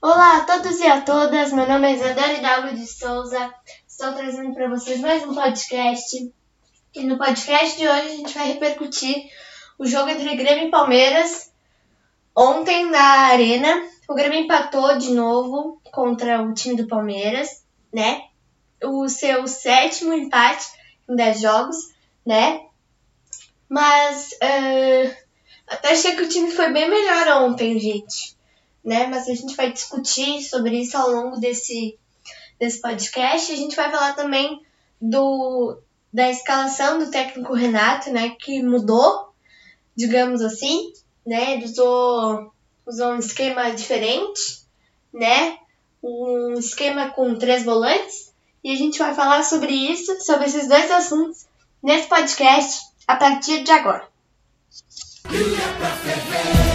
Olá a todos e a todas, meu nome é Isadora Hidalgo de Souza, estou trazendo para vocês mais um podcast. E no podcast de hoje a gente vai repercutir o jogo entre Grêmio e Palmeiras. Ontem na Arena, o Grêmio empatou de novo contra o time do Palmeiras, né? O seu sétimo empate em 10 jogos, né? Mas uh, até achei que o time foi bem melhor ontem, gente né? Mas a gente vai discutir sobre isso ao longo desse, desse podcast. A gente vai falar também do, da escalação do técnico Renato, né? Que mudou, digamos assim, né? Ele usou, usou um esquema diferente, né? Um esquema com três volantes. E a gente vai falar sobre isso, sobre esses dois assuntos, nesse podcast a partir de agora. Bom,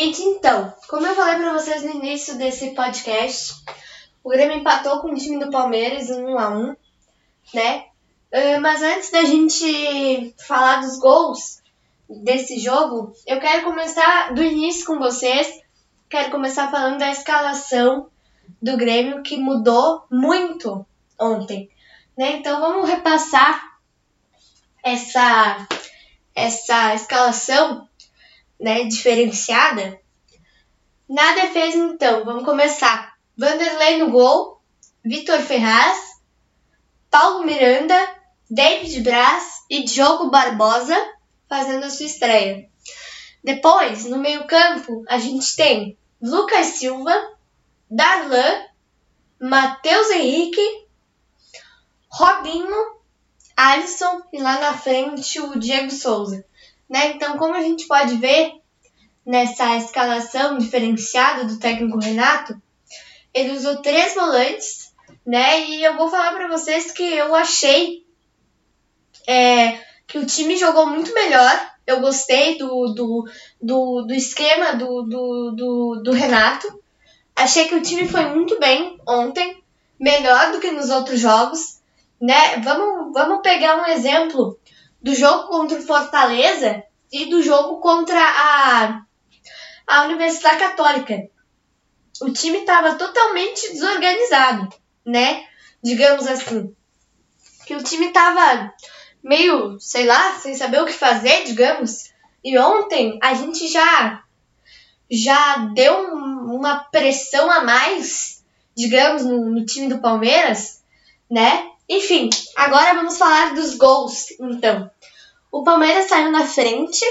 gente, então, como eu falei para vocês no início desse podcast, o Grêmio empatou com o time do Palmeiras em 1 a 1, né? Uh, mas antes da gente falar dos gols desse jogo, eu quero começar do início com vocês. Quero começar falando da escalação do Grêmio que mudou muito ontem, né? Então vamos repassar essa essa escalação né, diferenciada. Na defesa, então, vamos começar. Vanderlei no gol, Vitor Ferraz, Paulo Miranda, David Braz e Diogo Barbosa fazendo a sua estreia. Depois, no meio-campo, a gente tem Lucas Silva, Darlan, Matheus Henrique, Robinho, Alisson e lá na frente o Diego Souza. Né? Então, como a gente pode ver nessa escalação diferenciada do técnico Renato, ele usou três volantes, né? E eu vou falar para vocês que eu achei é, que o time jogou muito melhor. Eu gostei do, do, do, do esquema do, do, do, do Renato. Achei que o time foi muito bem ontem, melhor do que nos outros jogos. Né? Vamos, vamos pegar um exemplo do jogo contra o Fortaleza e do jogo contra a, a Universidade Católica. O time estava totalmente desorganizado, né? Digamos assim. Que o time estava meio, sei lá, sem saber o que fazer, digamos. E ontem a gente já já deu uma pressão a mais, digamos, no, no time do Palmeiras, né? Enfim, agora vamos falar dos gols, então. O Palmeiras saiu na frente,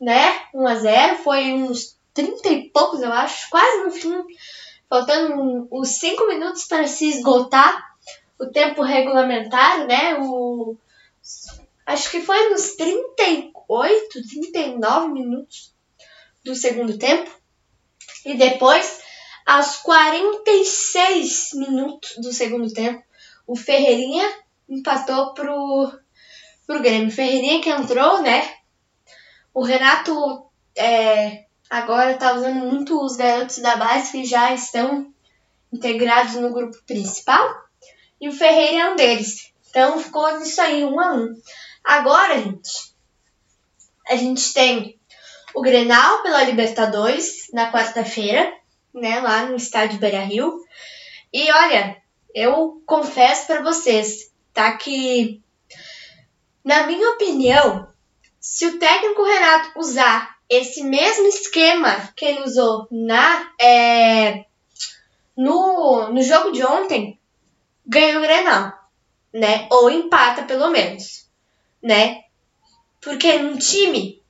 né? 1 a 0 foi uns 30 e poucos, eu acho, quase no fim, faltando uns 5 minutos para se esgotar o tempo regulamentar, né? O, acho que foi nos 38, 39 minutos do segundo tempo. E depois, aos 46 minutos do segundo tempo, o Ferreirinha empatou pro, pro Grêmio. Ferreirinha que entrou, né? O Renato é, agora tá usando muito os garotos da base que já estão integrados no grupo principal. E o Ferreira é um deles. Então ficou nisso aí, um a um. Agora, gente, a gente tem o Grenal pela Libertadores na quarta-feira, né, lá no estádio Beira-Rio. E olha, eu confesso para vocês, tá que na minha opinião, se o técnico Renato usar esse mesmo esquema que ele usou na é, no, no jogo de ontem, ganha o Grenal. né? Ou empata pelo menos, né? Porque num time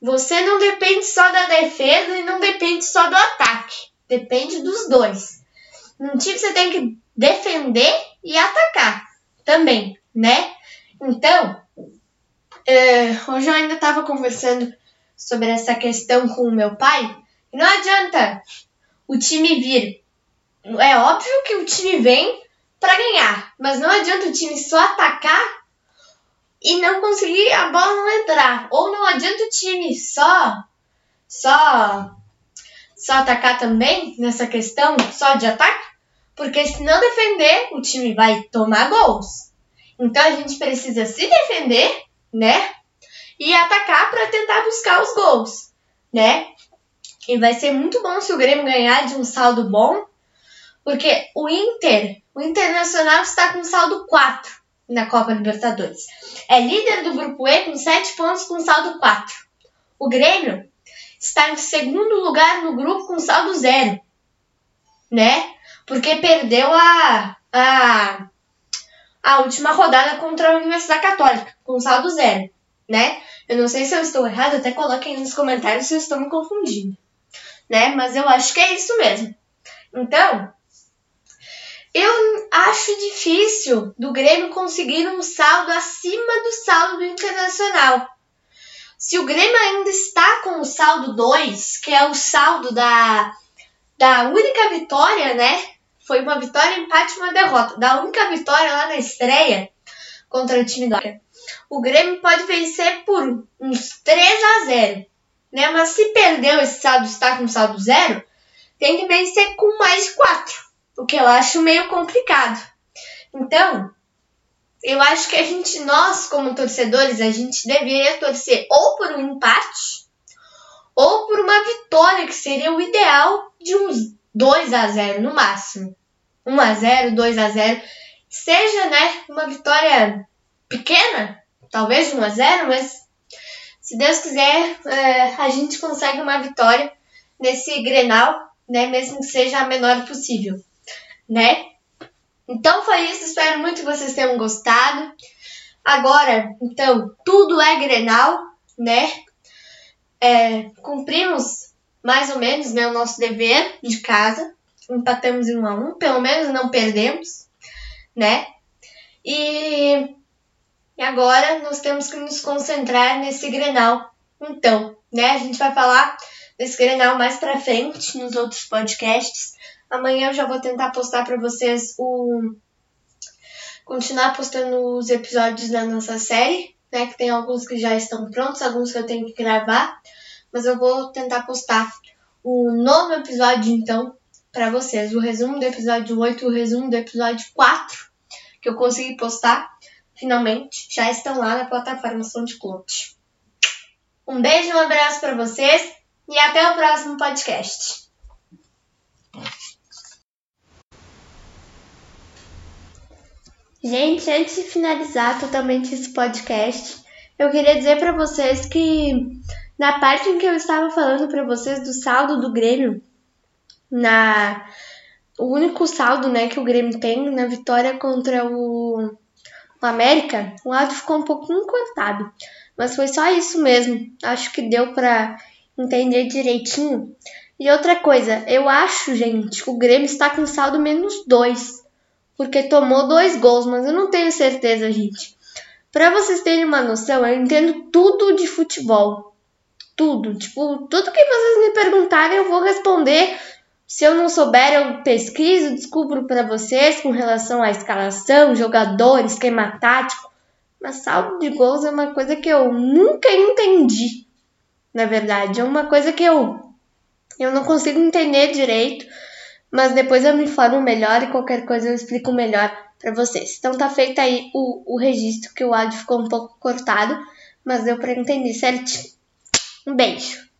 você não depende só da defesa e não depende só do ataque. Depende dos dois. Num time você tem que defender e atacar também, né? Então, uh, hoje eu ainda estava conversando sobre essa questão com o meu pai. Não adianta o time vir. É óbvio que o time vem para ganhar, mas não adianta o time só atacar e não conseguir a bola não entrar. Ou não adianta o time só só só atacar também nessa questão só de ataque, porque se não defender, o time vai tomar gols. Então a gente precisa se defender, né? E atacar para tentar buscar os gols, né? E vai ser muito bom se o Grêmio ganhar de um saldo bom, porque o Inter, o Internacional está com saldo 4 na Copa Libertadores. É líder do grupo E com 7 pontos com saldo 4. O Grêmio está em segundo lugar no grupo com saldo 0, né? Porque perdeu a, a, a última rodada contra a Universidade Católica com saldo 0, né? Eu não sei se eu estou errado, até coloquem nos comentários se eu estou me confundindo, né? Mas eu acho que é isso mesmo. Então, eu acho difícil do Grêmio conseguir um saldo acima do saldo do Internacional. Se o Grêmio ainda está com o saldo 2, que é o saldo da, da única vitória, né? Foi uma vitória, empate e uma derrota. Da única vitória lá na estreia contra o time do O Grêmio pode vencer por uns 3 a 0, né? Mas se perdeu esse saldo, está com saldo 0, tem que vencer com mais de 4 o que eu acho meio complicado. Então, eu acho que a gente, nós como torcedores, a gente deveria torcer ou por um empate ou por uma vitória, que seria o ideal de uns 2 a 0 no máximo. 1 a 0, 2 a 0, seja, né, uma vitória pequena, talvez 1 a 0, mas se Deus quiser, é, a gente consegue uma vitória nesse Grenal, né, mesmo que seja a menor possível né? Então foi isso, espero muito que vocês tenham gostado. Agora, então, tudo é Grenal, né? É, cumprimos mais ou menos né, o nosso dever de casa. Empatamos em um a um, pelo menos não perdemos, né? E, e agora nós temos que nos concentrar nesse Grenal. Então, né? A gente vai falar desse Grenal mais pra frente nos outros podcasts. Amanhã eu já vou tentar postar para vocês o. Continuar postando os episódios da nossa série, né? Que tem alguns que já estão prontos, alguns que eu tenho que gravar. Mas eu vou tentar postar o novo episódio, então, para vocês. O resumo do episódio 8 e o resumo do episódio 4, que eu consegui postar, finalmente, já estão lá na plataforma SoundCloud. Um beijo, um abraço para vocês e até o próximo podcast. Gente, antes de finalizar totalmente esse podcast, eu queria dizer para vocês que na parte em que eu estava falando para vocês do saldo do Grêmio, na o único saldo, né, que o Grêmio tem na vitória contra o, o América, o áudio ficou um pouquinho cortado, mas foi só isso mesmo. Acho que deu para entender direitinho. E outra coisa, eu acho, gente, que o Grêmio está com saldo menos dois porque tomou dois gols, mas eu não tenho certeza, gente. Para vocês terem uma noção, eu entendo tudo de futebol. Tudo, tipo, tudo que vocês me perguntarem eu vou responder. Se eu não souber, eu pesquiso, descubro para vocês com relação à escalação, jogador, esquema tático. Mas saldo de gols é uma coisa que eu nunca entendi. Na verdade, é uma coisa que eu eu não consigo entender direito mas depois eu me informo melhor e qualquer coisa eu explico melhor para vocês. Então tá feito aí o, o registro que o áudio ficou um pouco cortado, mas deu para entender certinho. Um beijo!